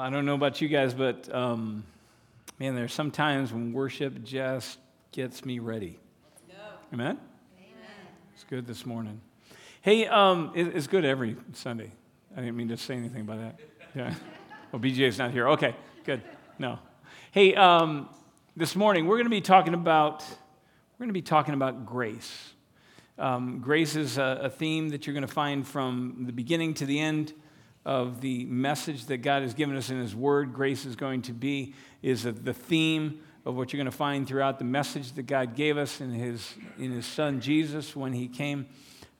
Well, I don't know about you guys, but um, man, there's some times when worship just gets me ready. Amen? Amen. It's good this morning. Hey, um, it, it's good every Sunday. I didn't mean to say anything about that. Yeah. Well, BJ's not here. Okay, good. No. Hey, um, this morning we're going to be talking about we're going to be talking about grace. Um, grace is a, a, theme that you're going to find from the beginning to the end of the message that God has given us in His Word. Grace is going to be is the theme of what you're going to find throughout the message that God gave us in His in His Son Jesus when He came.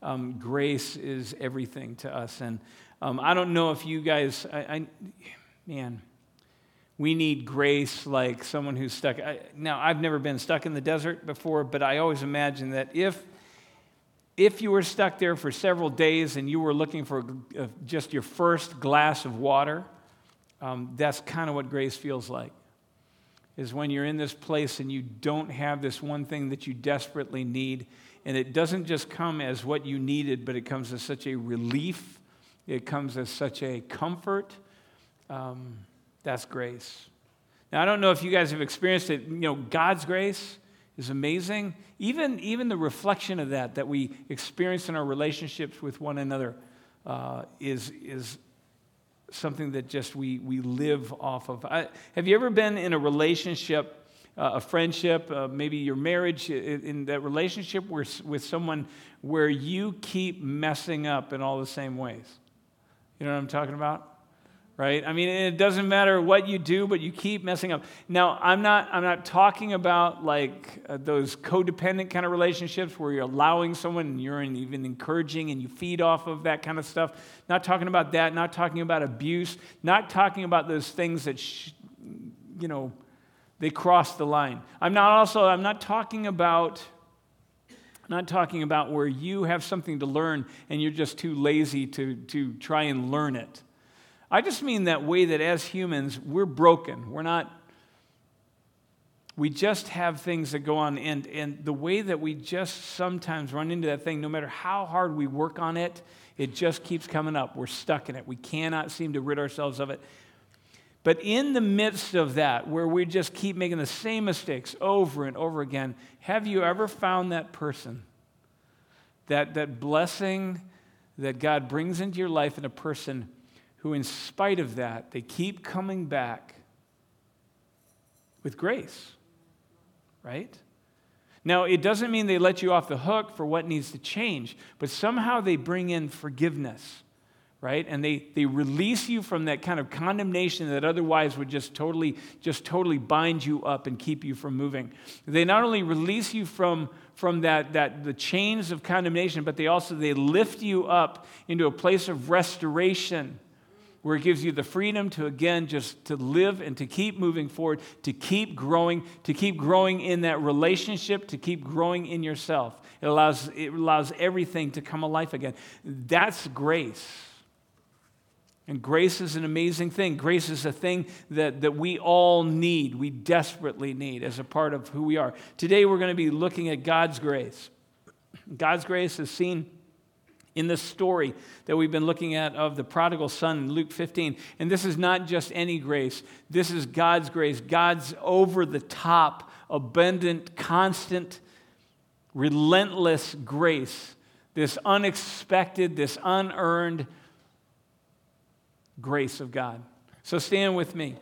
Um, grace is everything to us, and um, I don't know if you guys, I, I, man, we need grace like someone who's stuck. I, now, I've never been stuck in the desert before, but I always imagine that if if you were stuck there for several days and you were looking for uh, just your first glass of water, um, that's kind of what grace feels like. Is when you're in this place and you don't have this one thing that you desperately need, and it doesn't just come as what you needed, but it comes as such a relief, it comes as such a comfort. Um, that's grace. Now, I don't know if you guys have experienced it. You know, God's grace is amazing. Even, even the reflection of that, that we experience in our relationships with one another, uh, is, is something that just we, we live off of. I, have you ever been in a relationship, uh, a friendship, uh, maybe your marriage, in, in that relationship with someone where you keep messing up in all the same ways? You know what I'm talking about? Right? I mean, it doesn't matter what you do, but you keep messing up. Now, I'm not, I'm not talking about like uh, those codependent kind of relationships where you're allowing someone and you're even encouraging and you feed off of that kind of stuff. Not talking about that, not talking about abuse, not talking about those things that, sh- you know, they cross the line. I'm not also, I'm not talking about not talking about where you have something to learn and you're just too lazy to, to try and learn it. I just mean that way that as humans, we're broken. We're not, we just have things that go on. And, and the way that we just sometimes run into that thing, no matter how hard we work on it, it just keeps coming up. We're stuck in it. We cannot seem to rid ourselves of it. But in the midst of that, where we just keep making the same mistakes over and over again, have you ever found that person? That, that blessing that God brings into your life in a person who, in spite of that, they keep coming back with grace, right? Now, it doesn't mean they let you off the hook for what needs to change, but somehow they bring in forgiveness, right? And they, they release you from that kind of condemnation that otherwise would just totally, just totally bind you up and keep you from moving. They not only release you from, from that, that the chains of condemnation, but they also they lift you up into a place of restoration where it gives you the freedom to again just to live and to keep moving forward to keep growing to keep growing in that relationship to keep growing in yourself. It allows it allows everything to come alive again. That's grace. And grace is an amazing thing. Grace is a thing that, that we all need we desperately need as a part of who we are. Today we're going to be looking at god's grace. God's grace is seen in this story that we've been looking at of the prodigal son in Luke 15. And this is not just any grace, this is God's grace, God's over the top, abundant, constant, relentless grace, this unexpected, this unearned grace of God. So stand with me.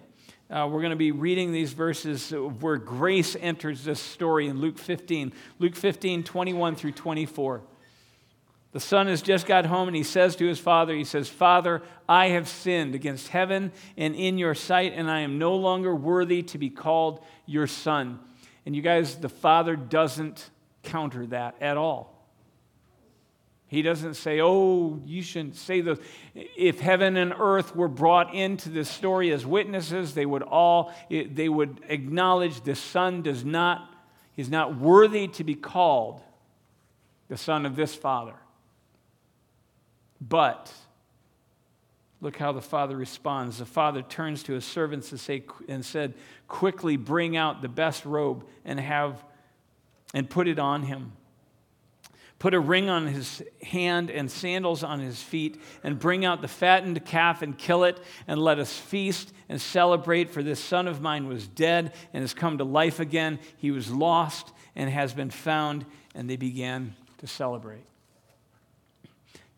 Uh, we're going to be reading these verses where grace enters this story in Luke 15. Luke 15, 21 through 24. The son has just got home and he says to his father, He says, Father, I have sinned against heaven and in your sight, and I am no longer worthy to be called your son. And you guys, the father doesn't counter that at all. He doesn't say, Oh, you shouldn't say those. If heaven and earth were brought into this story as witnesses, they would all, they would acknowledge the son does not, he's not worthy to be called the son of this father. But look how the father responds. The father turns to his servants and, say, and said, Quickly bring out the best robe and have and put it on him. Put a ring on his hand and sandals on his feet, and bring out the fattened calf and kill it, and let us feast and celebrate. For this son of mine was dead and has come to life again. He was lost and has been found. And they began to celebrate.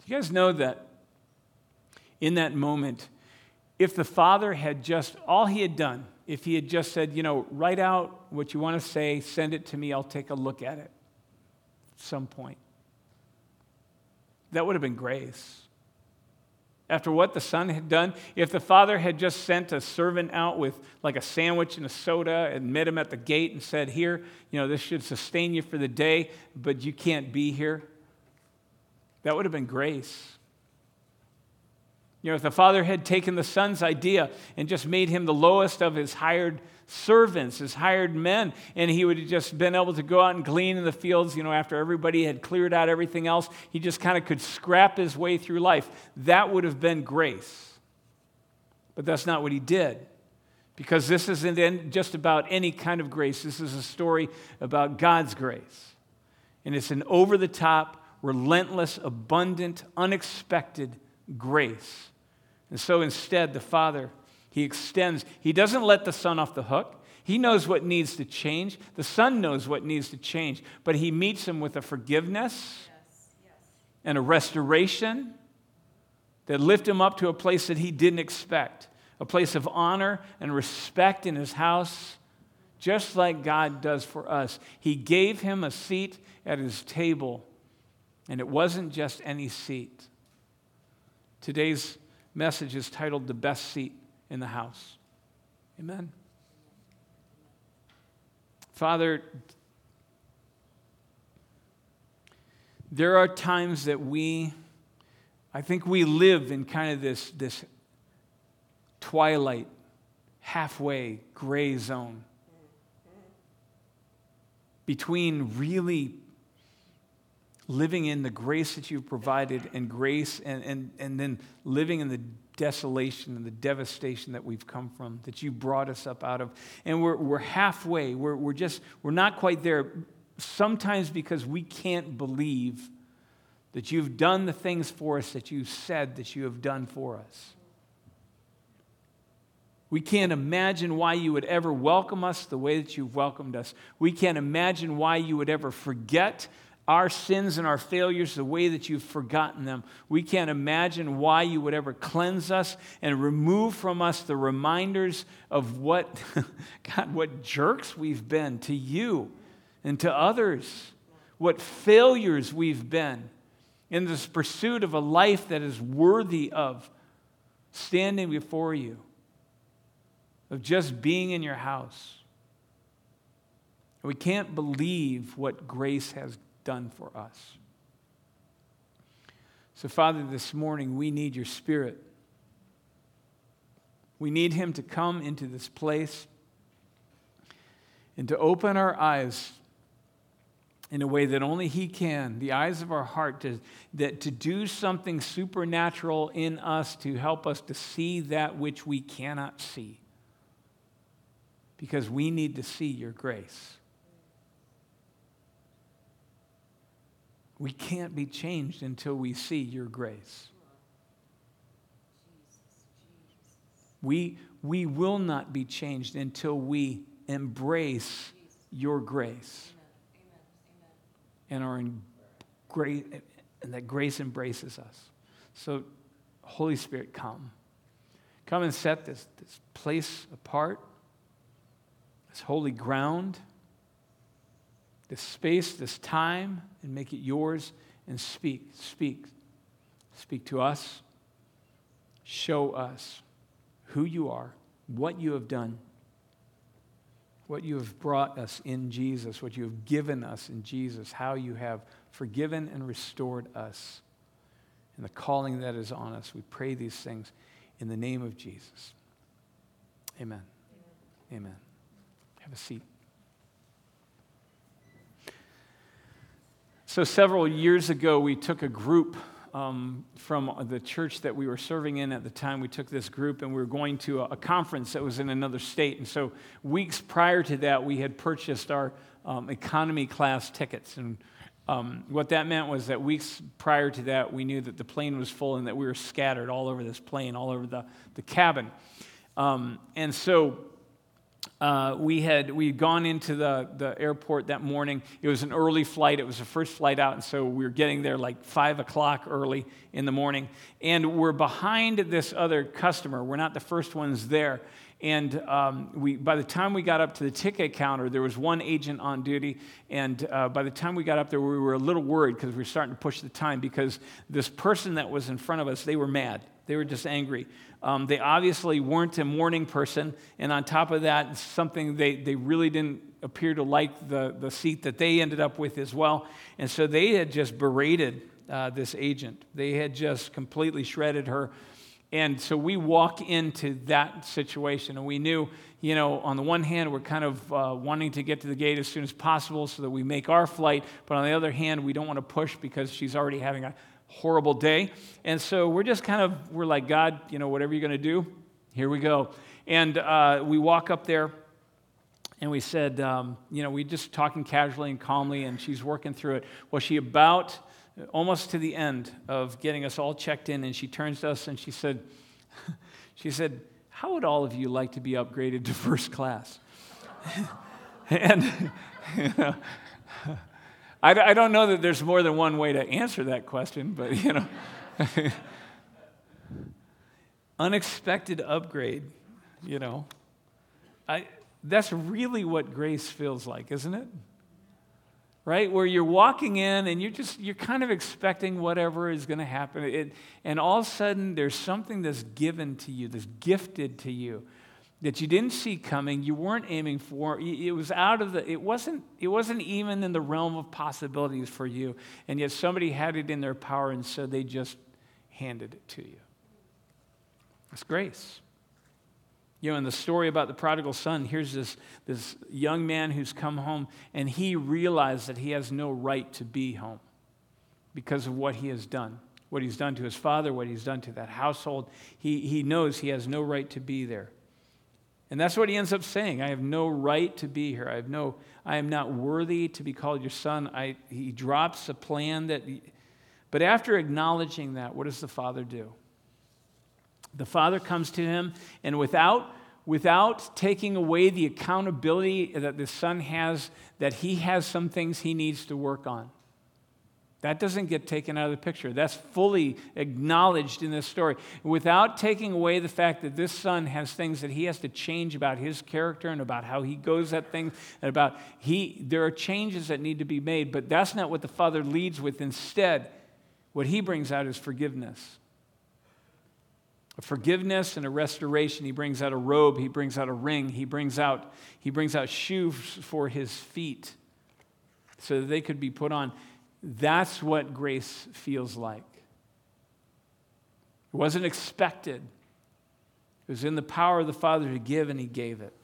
Do you guys know that in that moment, if the father had just, all he had done, if he had just said, you know, write out what you want to say, send it to me, I'll take a look at it at some point. That would have been grace. After what the son had done, if the father had just sent a servant out with like a sandwich and a soda and met him at the gate and said, Here, you know, this should sustain you for the day, but you can't be here, that would have been grace. You know, if the father had taken the son's idea and just made him the lowest of his hired servants, his hired men, and he would have just been able to go out and glean in the fields, you know, after everybody had cleared out everything else, he just kind of could scrap his way through life. That would have been grace. But that's not what he did. Because this isn't just about any kind of grace. This is a story about God's grace. And it's an over the top, relentless, abundant, unexpected grace and so instead, the Father, He extends, He doesn't let the Son off the hook. He knows what needs to change. The Son knows what needs to change. But He meets him with a forgiveness yes, yes. and a restoration that lift him up to a place that he didn't expect a place of honor and respect in his house, just like God does for us. He gave him a seat at his table, and it wasn't just any seat. Today's message is titled The Best Seat in the House. Amen. Father, there are times that we, I think we live in kind of this, this twilight, halfway gray zone between really living in the grace that you've provided and grace and, and, and then living in the desolation and the devastation that we've come from, that you brought us up out of. And we're, we're halfway. We're, we're just, we're not quite there. Sometimes because we can't believe that you've done the things for us that you said that you have done for us. We can't imagine why you would ever welcome us the way that you've welcomed us. We can't imagine why you would ever forget our sins and our failures the way that you've forgotten them. We can't imagine why you would ever cleanse us and remove from us the reminders of what, God, what jerks we've been to you and to others, what failures we've been in this pursuit of a life that is worthy of standing before you, of just being in your house. We can't believe what grace has done for us. So, Father, this morning we need your Spirit. We need Him to come into this place and to open our eyes in a way that only He can, the eyes of our heart, to, that, to do something supernatural in us to help us to see that which we cannot see. Because we need to see your grace. We can't be changed until we see your grace. We, we will not be changed until we embrace your grace and are in great and that grace embraces us. So, Holy Spirit, come. Come and set this, this place apart, this holy ground this space, this time, and make it yours and speak. Speak. Speak to us. Show us who you are, what you have done, what you have brought us in Jesus, what you have given us in Jesus, how you have forgiven and restored us, and the calling that is on us. We pray these things in the name of Jesus. Amen. Amen. Amen. Have a seat. So, several years ago, we took a group um, from the church that we were serving in at the time. We took this group and we were going to a, a conference that was in another state. And so, weeks prior to that, we had purchased our um, economy class tickets. And Um, what that meant was that weeks prior to that, we knew that the plane was full and that we were scattered all over this plane, all over the, the cabin. Um, and so uh, we had we had gone into the, the airport that morning. It was an early flight. It was the first flight out, and so we were getting there like five o'clock early in the morning. And we're behind this other customer. We're not the first ones there. And um, we, by the time we got up to the ticket counter, there was one agent on duty. And uh, by the time we got up there, we were a little worried because we were starting to push the time because this person that was in front of us, they were mad. They were just angry. Um, they obviously weren't a morning person. And on top of that, something they, they really didn't appear to like the, the seat that they ended up with as well. And so they had just berated uh, this agent, they had just completely shredded her. And so we walk into that situation, and we knew, you know, on the one hand, we're kind of uh, wanting to get to the gate as soon as possible so that we make our flight, but on the other hand, we don't want to push because she's already having a horrible day. And so we're just kind of, we're like, God, you know, whatever you're going to do, here we go. And uh, we walk up there, and we said, um, you know, we just talking casually and calmly, and she's working through it. Well, she about almost to the end of getting us all checked in, and she turns to us and she said, she said, how would all of you like to be upgraded to first class? and you know, I, I don't know that there's more than one way to answer that question, but you know, unexpected upgrade, you know, I, that's really what grace feels like, isn't it? right? Where you're walking in and you're just you're kind of expecting whatever is going to happen. It, and all of a sudden there's something that's given to you that's gifted to you that you didn't see coming you weren't aiming for it was out of the it wasn't it wasn't even in the realm of possibilities for you and yet somebody had it in their power and so they just handed it to you it's grace you know, in the story about the prodigal son, here's this, this young man who's come home, and he realized that he has no right to be home because of what he has done. What he's done to his father, what he's done to that household. He, he knows he has no right to be there. And that's what he ends up saying. I have no right to be here. I have no, I am not worthy to be called your son. I, he drops a plan that, but after acknowledging that, what does the father do? The father comes to him, and without, without taking away the accountability that the son has, that he has some things he needs to work on. That doesn't get taken out of the picture. That's fully acknowledged in this story. Without taking away the fact that this son has things that he has to change about his character and about how he goes at things and about he there are changes that need to be made, but that's not what the father leads with. Instead, what he brings out is forgiveness a forgiveness and a restoration. He brings out a robe, he brings out a ring, he brings out, he brings out shoes for his feet so that they could be put on. That's what grace feels like. It wasn't expected. It was in the power of the Father to give, and He gave it.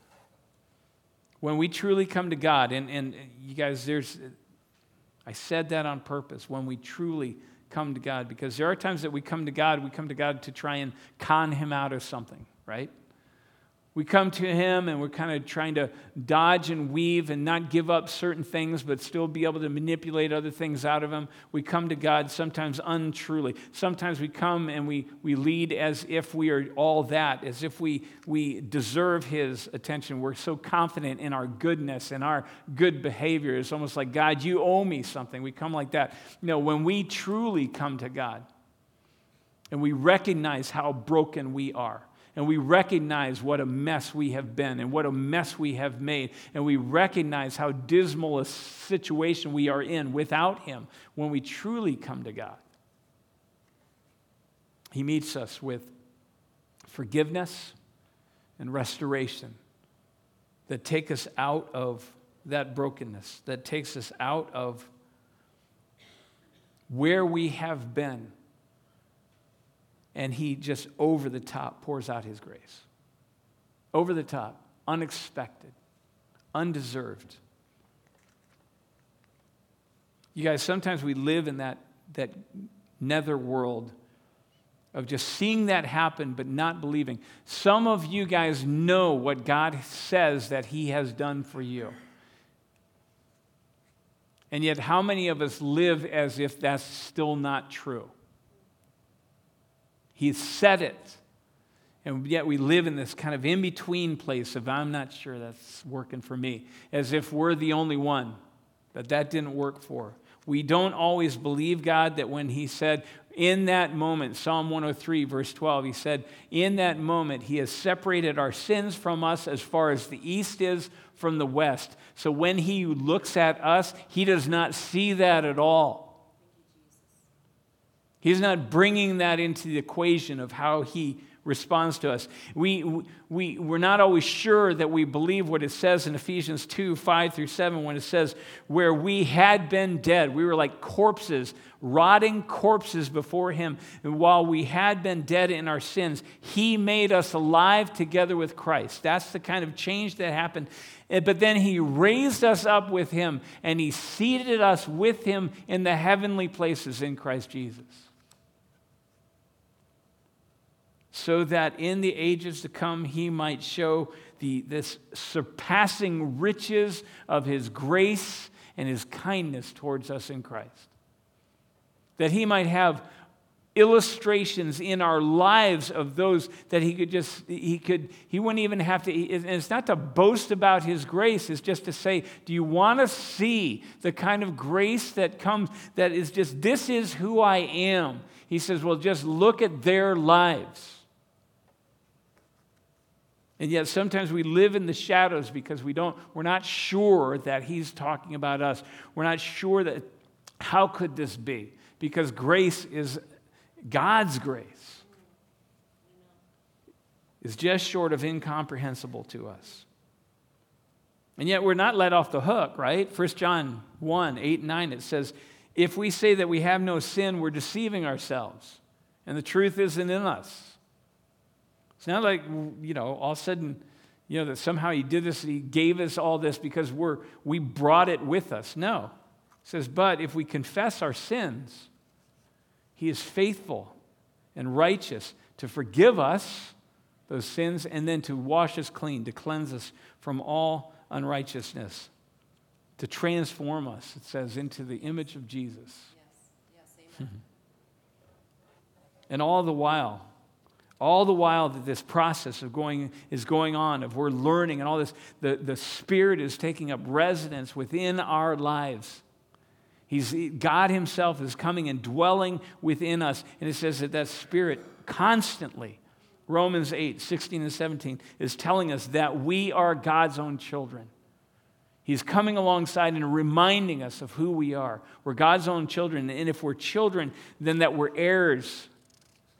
When we truly come to God, and, and you guys, there's, I said that on purpose. When we truly come to God because there are times that we come to God, we come to God to try and con Him out of something, right? We come to Him and we're kind of trying to dodge and weave and not give up certain things, but still be able to manipulate other things out of Him. We come to God sometimes untruly. Sometimes we come and we, we lead as if we are all that, as if we, we deserve His attention. We're so confident in our goodness and our good behavior. It's almost like, God, you owe me something. We come like that. You know, when we truly come to God and we recognize how broken we are and we recognize what a mess we have been and what a mess we have made, and we recognize how dismal a situation we are in without Him when we truly come to God. He meets us with forgiveness and restoration that take us out of that brokenness, that takes us out of where we have been and he just over the top pours out his grace. Over the top, unexpected, undeserved. You guys, sometimes we live in that, that nether world of just seeing that happen but not believing. Some of you guys know what God says that He has done for you. And yet, how many of us live as if that's still not true? He said it. And yet we live in this kind of in between place of, I'm not sure that's working for me, as if we're the only one that that didn't work for. We don't always believe God that when He said, in that moment, Psalm 103, verse 12, He said, In that moment, He has separated our sins from us as far as the east is from the west. So when He looks at us, He does not see that at all. He's not bringing that into the equation of how He responds to us. We, we, we're not always sure that we believe what it says in Ephesians 2 5 through 7 when it says, Where we had been dead, we were like corpses, rotting corpses before Him. And while we had been dead in our sins, He made us alive together with Christ. That's the kind of change that happened. But then He raised us up with Him and He seated us with Him in the heavenly places in Christ Jesus so that in the ages to come he might show the, this surpassing riches of his grace and his kindness towards us in Christ. That he might have illustrations in our lives of those that he could just he could he wouldn't even have to and it's not to boast about his grace it's just to say do you want to see the kind of grace that comes that is just this is who i am he says well just look at their lives and yet sometimes we live in the shadows because we don't, we're not sure that he's talking about us. We're not sure that, how could this be? Because grace is God's grace is just short of incomprehensible to us. And yet we're not let off the hook, right? 1 John 1 8 and 9, it says, If we say that we have no sin, we're deceiving ourselves, and the truth isn't in us. It's not like, you know, all of a sudden, you know, that somehow he did this, and he gave us all this because we're, we brought it with us. No. It says, but if we confess our sins, he is faithful and righteous to forgive us those sins and then to wash us clean, to cleanse us from all unrighteousness, to transform us, it says, into the image of Jesus. Yes, yes, and all the while, all the while that this process of going is going on, of we're learning and all this, the, the Spirit is taking up residence within our lives. He's, God Himself is coming and dwelling within us. And it says that that Spirit constantly, Romans 8, 16 and 17, is telling us that we are God's own children. He's coming alongside and reminding us of who we are. We're God's own children. And if we're children, then that we're heirs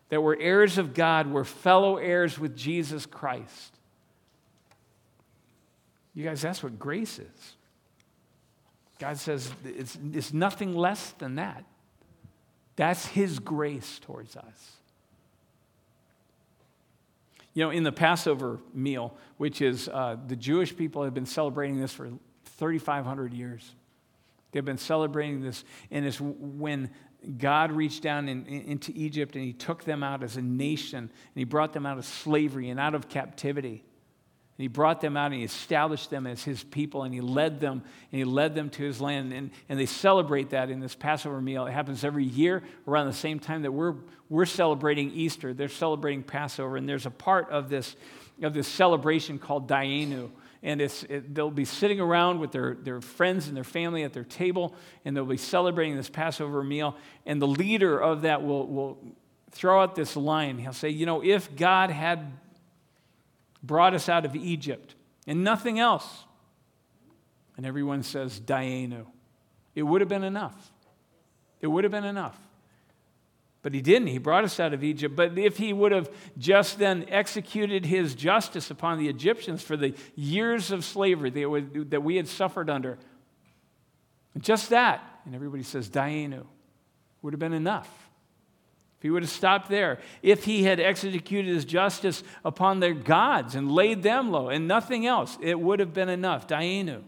that we're heirs of God, we're fellow heirs with Jesus Christ. You guys, that's what grace is. God says it's, it's nothing less than that. That's His grace towards us. You know, in the Passover meal, which is uh, the Jewish people have been celebrating this for 3,500 years. They've been celebrating this, and it's when God reached down in, in, into Egypt and he took them out as a nation and he brought them out of slavery and out of captivity. And he brought them out and he established them as his people and he led them and he led them to his land. And, and they celebrate that in this Passover meal. It happens every year around the same time that we're, we're celebrating Easter. They're celebrating Passover. And there's a part of this, of this celebration called Dayenu and it, they'll be sitting around with their, their friends and their family at their table, and they'll be celebrating this Passover meal. And the leader of that will, will throw out this line. He'll say, You know, if God had brought us out of Egypt and nothing else, and everyone says, Dayenu, it would have been enough. It would have been enough. But he didn't. He brought us out of Egypt. But if he would have just then executed his justice upon the Egyptians for the years of slavery that we had suffered under, just that, and everybody says, Dayenu, would have been enough. If he would have stopped there, if he had executed his justice upon their gods and laid them low and nothing else, it would have been enough. Dayenu.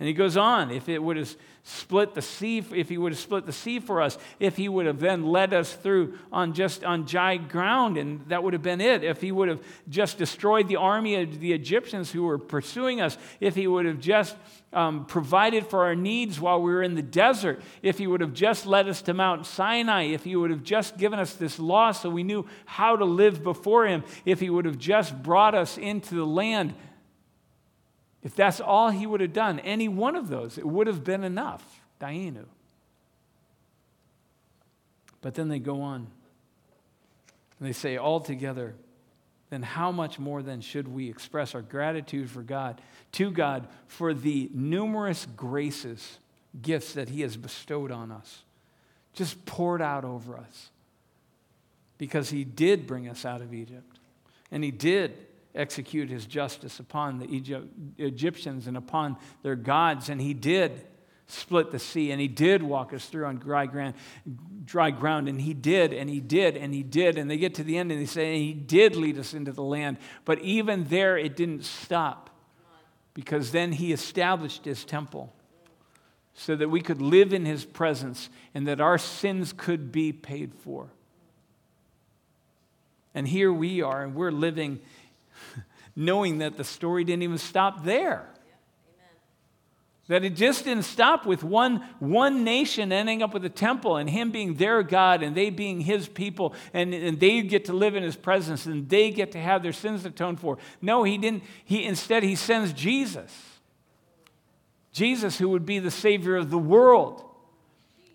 And he goes on, if it would have split the sea, if he would have split the sea for us, if he would have then led us through on just on dry ground, and that would have been it. If he would have just destroyed the army of the Egyptians who were pursuing us, if he would have just um, provided for our needs while we were in the desert, if he would have just led us to Mount Sinai, if he would have just given us this law so we knew how to live before him, if he would have just brought us into the land if that's all he would have done, any one of those, it would have been enough. Dayenu. But then they go on and they say, altogether, then how much more then should we express our gratitude for God, to God, for the numerous graces, gifts that He has bestowed on us, just poured out over us? Because He did bring us out of Egypt, and He did execute his justice upon the Egyptians and upon their gods. And he did split the sea, and he did walk us through on dry ground, dry ground, and he did, and he did, and he did. And they get to the end and they say, he did lead us into the land. But even there, it didn't stop because then he established his temple so that we could live in his presence and that our sins could be paid for. And here we are, and we're living knowing that the story didn't even stop there. That it just didn't stop with one, one nation ending up with a temple and him being their God and they being his people and, and they get to live in his presence and they get to have their sins atoned for. No, he didn't. He, instead, he sends Jesus. Jesus, who would be the Savior of the world.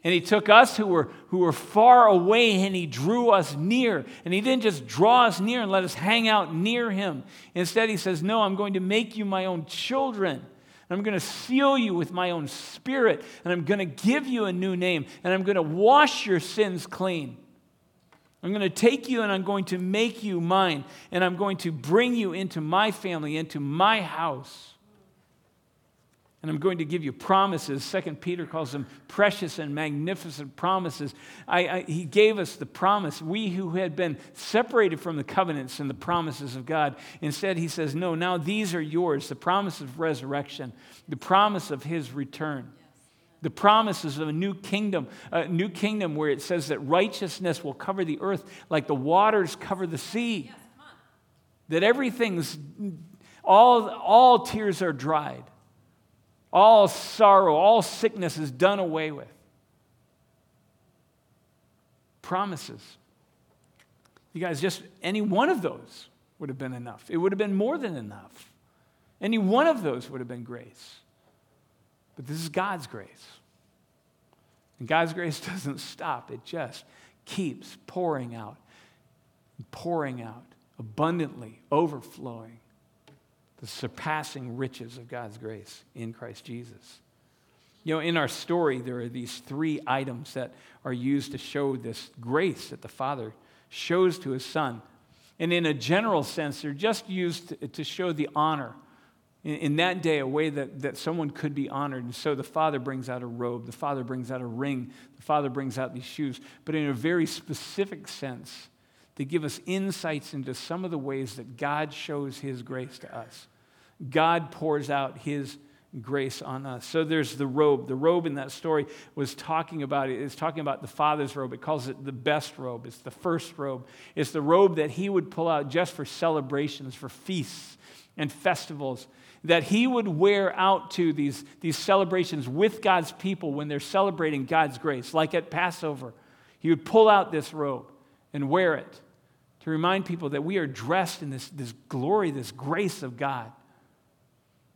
And he took us who were, who were far away and he drew us near. And he didn't just draw us near and let us hang out near him. Instead, he says, No, I'm going to make you my own children. I'm going to seal you with my own spirit. And I'm going to give you a new name. And I'm going to wash your sins clean. I'm going to take you and I'm going to make you mine. And I'm going to bring you into my family, into my house. And I'm going to give you promises. Second Peter calls them precious and magnificent promises. I, I, he gave us the promise. We who had been separated from the covenants and the promises of God. Instead, he says, No, now these are yours the promise of resurrection, the promise of his return. The promises of a new kingdom, a new kingdom where it says that righteousness will cover the earth like the waters cover the sea. Yes, that everything's, all, all tears are dried all sorrow, all sickness is done away with. Promises. You guys, just any one of those would have been enough. It would have been more than enough. Any one of those would have been grace. But this is God's grace. And God's grace doesn't stop, it just keeps pouring out, pouring out abundantly, overflowing the surpassing riches of God's grace in Christ Jesus. You know, in our story, there are these three items that are used to show this grace that the Father shows to his Son. And in a general sense, they're just used to, show the honor. In, that day, a way that, that someone could be honored. And so the Father brings out a robe, the Father brings out a ring, the Father brings out these shoes. But in a very specific sense, they give us insights into some of the ways that God shows his grace to us. God pours out his grace on us. So there's the robe. The robe in that story was talking about it. It's talking about the Father's robe. It calls it the best robe. It's the first robe. It's the robe that he would pull out just for celebrations, for feasts and festivals. That he would wear out to these, these celebrations with God's people when they're celebrating God's grace, like at Passover. He would pull out this robe and wear it to remind people that we are dressed in this, this glory, this grace of God.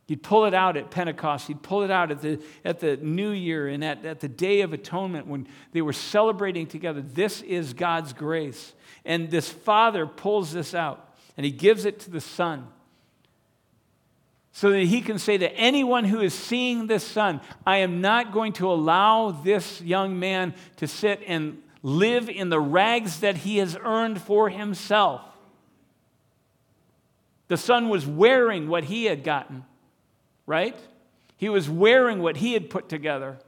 He'd pull it out at Pentecost. He'd pull it out at the, at the New Year and at, at the Day of Atonement when they were celebrating together. This is God's grace. And this Father pulls this out and he gives it to the Son so that he can say to anyone who is seeing this Son, I am not going to allow this young man to sit and live in the rags that he has earned for himself. The Son was wearing what he had gotten right? He was wearing what he had put together.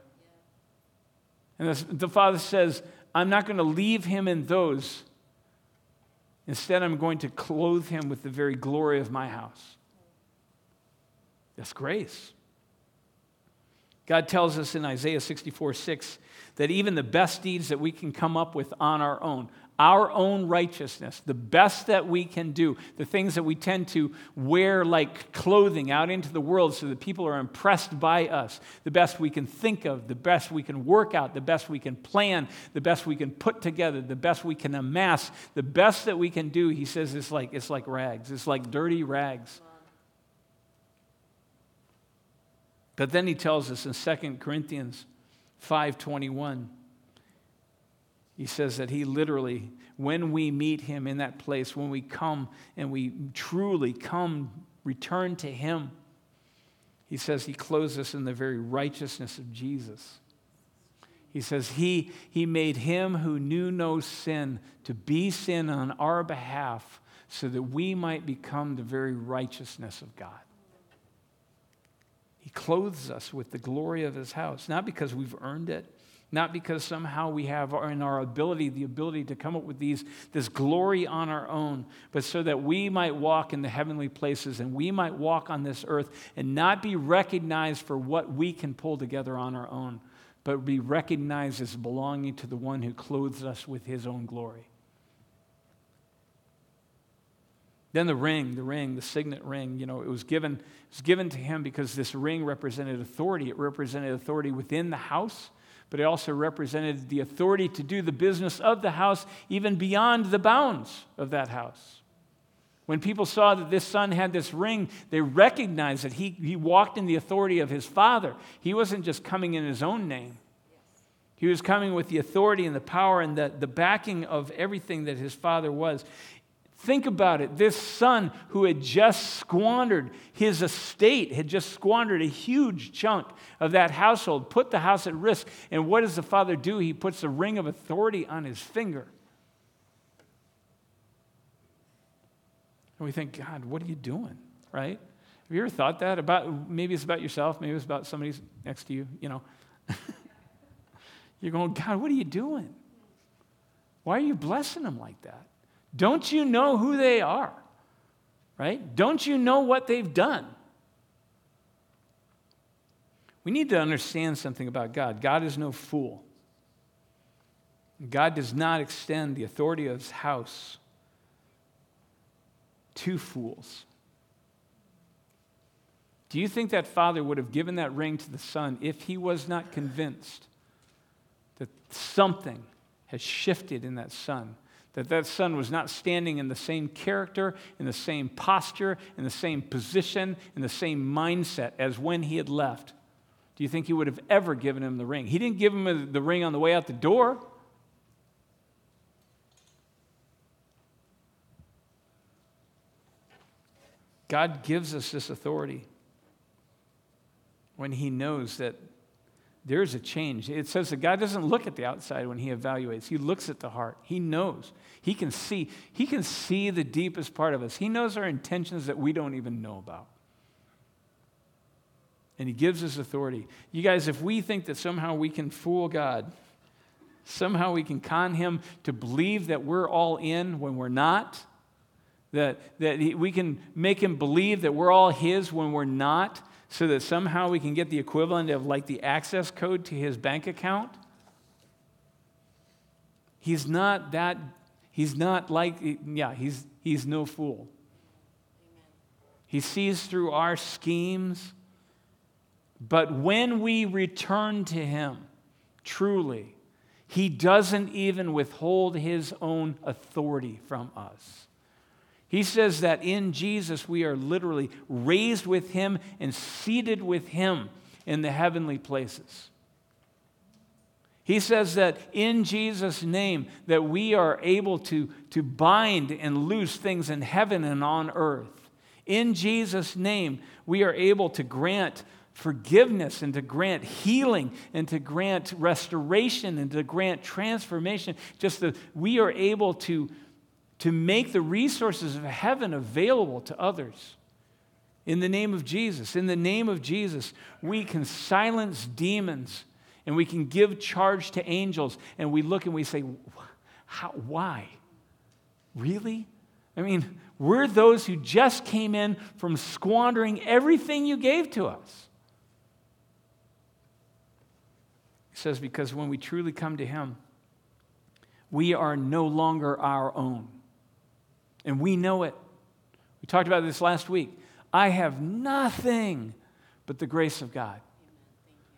And the Father says, I'm not going to leave him in those. Instead, I'm going to clothe him with the very glory of my house. That's grace. God tells us in Isaiah 64 6 that even the best deeds that we can come up with on our own, our own righteousness, the best that we can do, the things that we tend to wear like clothing out into the world so that people are impressed by us, the best we can think of, the best we can work out, the best we can plan, the best we can put together, the best we can amass, the best that we can do, he says, it's like, it's like rags. It's like dirty rags. But then he tells us in 2 Corinthians 5:21 he says that he literally when we meet him in that place when we come and we truly come return to him he says he clothes us in the very righteousness of Jesus. He says he, he made him who knew no sin to be sin on our behalf so that we might become the very righteousness of God. He clothes us with the glory of his house, not because we've earned it, not because somehow we have in our ability the ability to come up with these, this glory on our own, but so that we might walk in the heavenly places and we might walk on this earth and not be recognized for what we can pull together on our own, but be recognized as belonging to the one who clothes us with his own glory. Then the ring, the ring, the signet ring, you know, it was given, it was given to him because this ring represented authority. It represented authority within the house, but it also represented the authority to do the business of the house, even beyond the bounds of that house. When people saw that this son had this ring, they recognized that he, he walked in the authority of his father. He wasn't just coming in his own name, he was coming with the authority and the power and the, the backing of everything that his father was. Think about it. This son who had just squandered his estate, had just squandered a huge chunk of that household, put the house at risk. And what does the father do? He puts a ring of authority on his finger. And we think, God, what are you doing? Right? Have you ever thought that about maybe it's about yourself, maybe it's about somebody next to you, you know? You're going, God, what are you doing? Why are you blessing them like that? Don't you know who they are? Right? Don't you know what they've done? We need to understand something about God. God is no fool. God does not extend the authority of his house to fools. Do you think that father would have given that ring to the son if he was not convinced that something has shifted in that son that that son was not standing in the same character, in the same posture, in the same position, in the same mindset as when he had left. Do you think he would have ever given him the ring? He didn't give him the ring on the way out the door. God gives us this authority when he knows that there's a change. It says that God doesn't look at the outside when he evaluates. He looks at the heart. He knows. He can see. He can see the deepest part of us. He knows our intentions that we don't even know about. And he gives us authority. You guys, if we think that somehow we can fool God, somehow we can con him to believe that we're all in when we're not, that, that we can make him believe that we're all his when we're not, so that somehow we can get the equivalent of like the access code to his bank account. He's not that, he's not like, yeah, he's, he's no fool. He sees through our schemes. But when we return to him, truly, he doesn't even withhold his own authority from us. He says that in Jesus we are literally raised with him and seated with him in the heavenly places. He says that in Jesus' name that we are able to, to bind and loose things in heaven and on earth. In Jesus' name, we are able to grant forgiveness and to grant healing and to grant restoration and to grant transformation. Just that we are able to to make the resources of heaven available to others. In the name of Jesus, in the name of Jesus, we can silence demons and we can give charge to angels. And we look and we say, How, why? Really? I mean, we're those who just came in from squandering everything you gave to us. He says, Because when we truly come to Him, we are no longer our own. And we know it. We talked about this last week. I have nothing but the grace of God.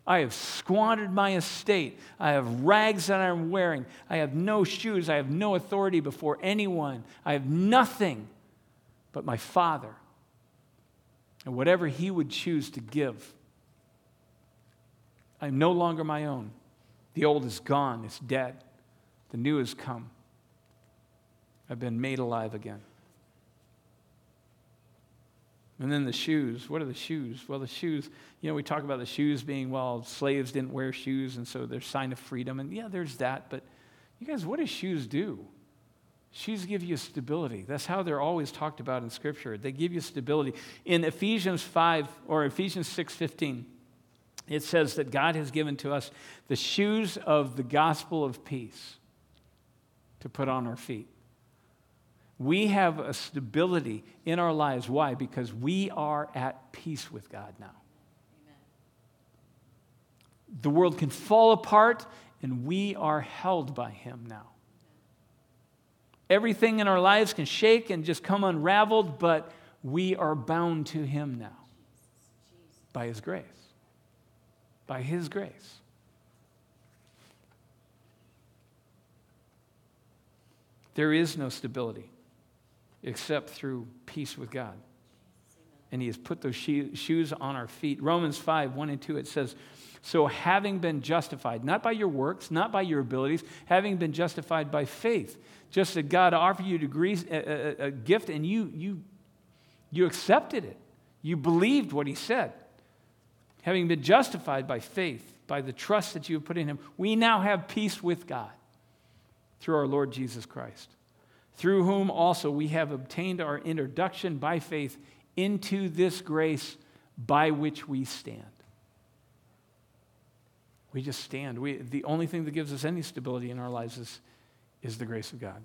I have squandered my estate. I have rags that I'm wearing. I have no shoes. I have no authority before anyone. I have nothing but my Father and whatever He would choose to give. I'm no longer my own. The old is gone, it's dead. The new has come. I've been made alive again. And then the shoes. What are the shoes? Well, the shoes, you know, we talk about the shoes being, well, slaves didn't wear shoes, and so they're sign of freedom. And yeah, there's that. But you guys, what do shoes do? Shoes give you stability. That's how they're always talked about in Scripture. They give you stability. In Ephesians 5 or Ephesians 6:15, it says that God has given to us the shoes of the gospel of peace to put on our feet. We have a stability in our lives. Why? Because we are at peace with God now. Amen. The world can fall apart, and we are held by Him now. Everything in our lives can shake and just come unraveled, but we are bound to Him now by His grace. By His grace. There is no stability except through peace with God. And He has put those shoes on our feet. Romans 5 1 and 2, it says, So having been justified, not by your works, not by your abilities, having been justified by faith, just that God offered you a, a, a gift and you, you, you accepted it. You believed what He said. Having been justified by faith, by the trust that you have put in Him, we now have peace with God through our Lord Jesus Christ through whom also we have obtained our introduction by faith into this grace by which we stand. We just stand. We, the only thing that gives us any stability in our lives is, is the grace of God.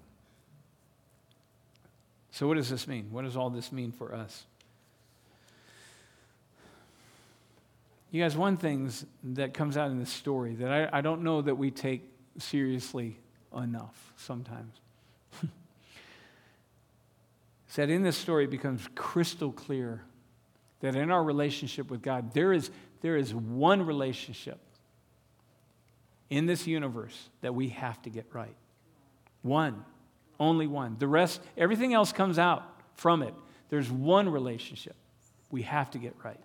So, what does this mean? What does all this mean for us? You guys, one thing that comes out in this story that I, I don't know that we take seriously enough sometimes that in this story it becomes crystal clear that in our relationship with God, there is, there is one relationship in this universe that we have to get right. One, only one. The rest, everything else comes out from it. There's one relationship we have to get right,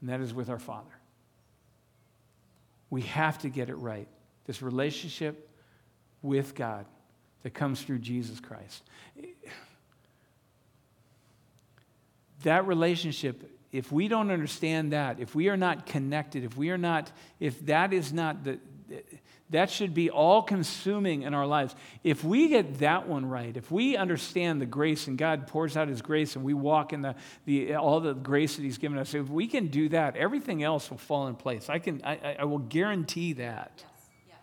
and that is with our Father. We have to get it right. This relationship with God that comes through Jesus Christ that relationship, if we don't understand that, if we are not connected, if we are not, if that is not the, that should be all consuming in our lives. If we get that one right, if we understand the grace and God pours out His grace and we walk in the, the, all the grace that He's given us, if we can do that, everything else will fall in place. I, can, I, I will guarantee that. Yes. Yes.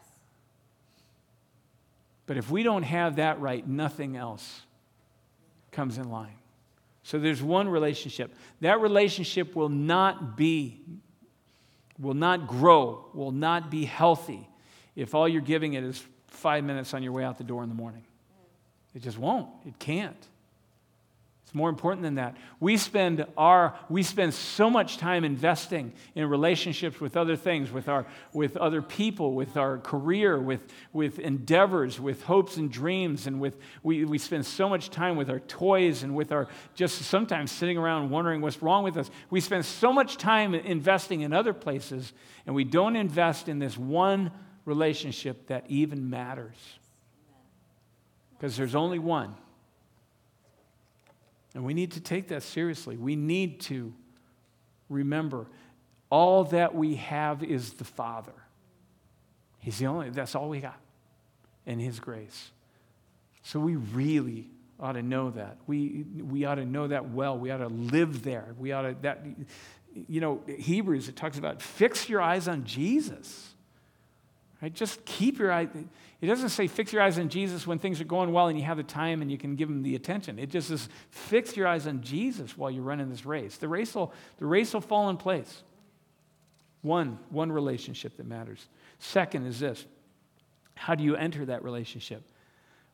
But if we don't have that right, nothing else comes in line. So there's one relationship. That relationship will not be, will not grow, will not be healthy if all you're giving it is five minutes on your way out the door in the morning. It just won't. It can't more important than that. We spend, our, we spend so much time investing in relationships with other things, with, our, with other people, with our career, with, with endeavors, with hopes and dreams, and with, we, we spend so much time with our toys and with our just sometimes sitting around wondering what's wrong with us. We spend so much time investing in other places, and we don't invest in this one relationship that even matters. Because there's only one. And we need to take that seriously. We need to remember all that we have is the Father. He's the only, that's all we got in His grace. So we really ought to know that. We, we ought to know that well. We ought to live there. We ought to, that, you know, Hebrews, it talks about fix your eyes on Jesus. Right? Just keep your eye. It doesn't say fix your eyes on Jesus when things are going well and you have the time and you can give him the attention. It just says fix your eyes on Jesus while you're running this race. The race will, the race will fall in place. One, one relationship that matters. Second is this how do you enter that relationship?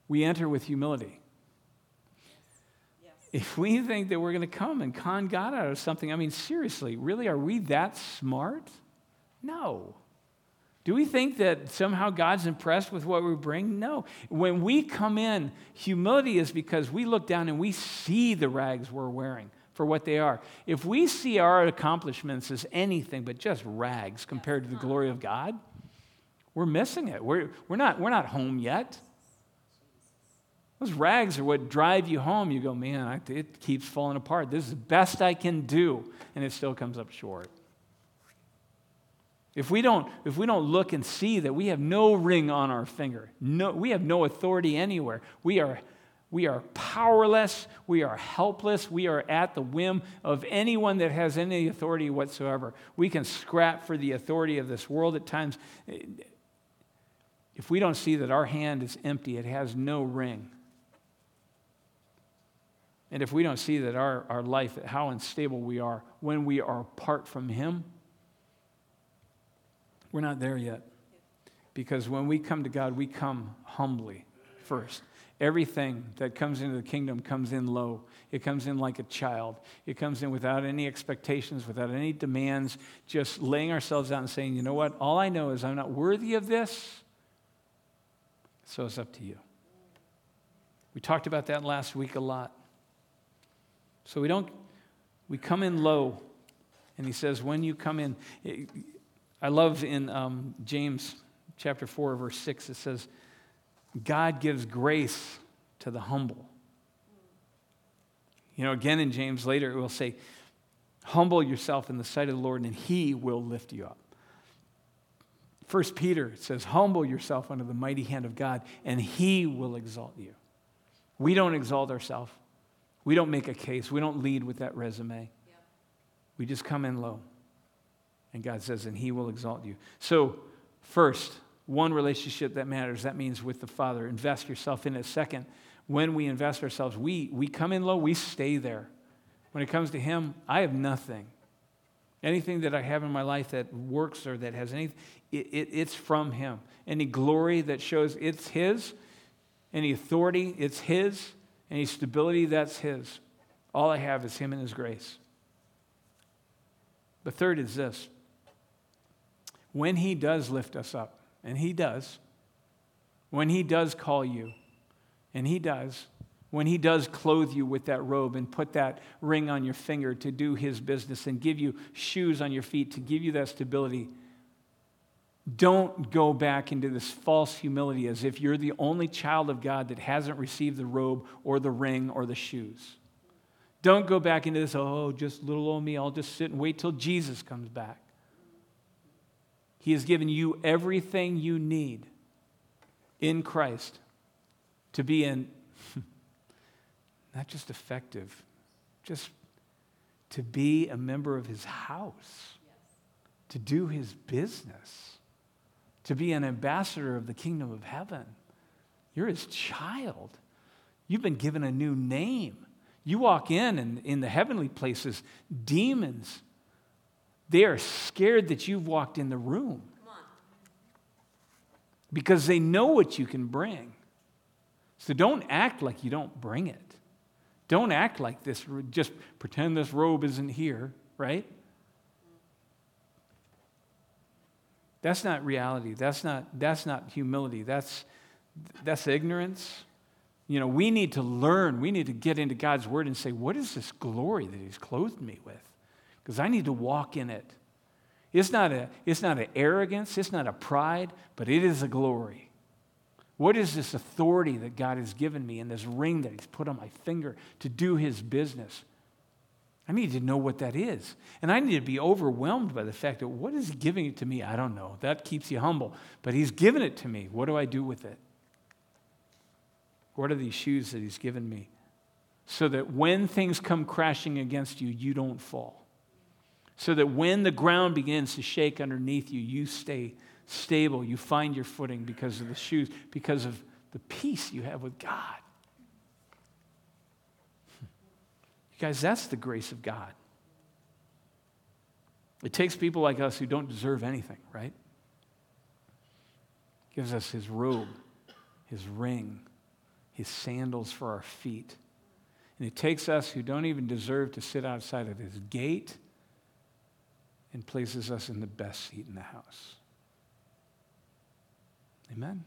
We enter with humility. If we think that we're going to come and con God out of something, I mean, seriously, really, are we that smart? No. Do we think that somehow God's impressed with what we bring? No. When we come in, humility is because we look down and we see the rags we're wearing for what they are. If we see our accomplishments as anything but just rags compared to the glory of God, we're missing it. We're, we're, not, we're not home yet. Those rags are what drive you home. You go, man, it keeps falling apart. This is the best I can do, and it still comes up short. If we don't, if we don't look and see that we have no ring on our finger, no, we have no authority anywhere, we are, we are powerless, we are helpless, we are at the whim of anyone that has any authority whatsoever. We can scrap for the authority of this world at times. If we don't see that our hand is empty, it has no ring, and if we don't see that our, our life, how unstable we are when we are apart from Him, we're not there yet. Because when we come to God, we come humbly first. Everything that comes into the kingdom comes in low. It comes in like a child. It comes in without any expectations, without any demands, just laying ourselves out and saying, you know what? All I know is I'm not worthy of this. So it's up to you. We talked about that last week a lot. So we don't, we come in low. And he says, when you come in, I love in um, James chapter 4, verse 6, it says, God gives grace to the humble. You know, again in James later, it will say, Humble yourself in the sight of the Lord, and he will lift you up. First Peter says, Humble yourself under the mighty hand of God, and he will exalt you. We don't exalt ourselves. We don't make a case. We don't lead with that resume. Yep. We just come in low. And God says, and He will exalt you. So, first, one relationship that matters, that means with the Father. Invest yourself in it. Second, when we invest ourselves, we, we come in low, we stay there. When it comes to Him, I have nothing. Anything that I have in my life that works or that has anything, it, it, it's from Him. Any glory that shows it's His, any authority, it's His, any stability, that's His. All I have is Him and His grace. The third is this when He does lift us up, and He does, when He does call you, and He does, when He does clothe you with that robe and put that ring on your finger to do His business and give you shoes on your feet to give you that stability, don't go back into this false humility as if you're the only child of God that hasn't received the robe or the ring or the shoes. Don't go back into this, oh, just little old me, I'll just sit and wait till Jesus comes back. He has given you everything you need in Christ to be in, not just effective, just to be a member of his house, to do his business, to be an ambassador of the kingdom of heaven. You're his child. You've been given a new name. You walk in, and in the heavenly places, demons they are scared that you've walked in the room because they know what you can bring. So don't act like you don't bring it. Don't act like this, just pretend this robe isn't here, right? That's not reality. That's not, that's not humility. That's, that's ignorance. You know, we need to learn. We need to get into God's word and say, what is this glory that He's clothed me with? Because I need to walk in it. It's not, a, it's not an arrogance, it's not a pride, but it is a glory. What is this authority that God has given me and this ring that He's put on my finger to do His business? I need to know what that is. And I need to be overwhelmed by the fact that what is He giving it to me? I don't know. That keeps you humble. But He's given it to me. What do I do with it? What are these shoes that He's given me? So that when things come crashing against you, you don't fall so that when the ground begins to shake underneath you, you stay stable. You find your footing because of the shoes, because of the peace you have with God. You guys, that's the grace of God. It takes people like us who don't deserve anything, right? Gives us his robe, his ring, his sandals for our feet. And it takes us who don't even deserve to sit outside of his gate and places us in the best seat in the house. Amen.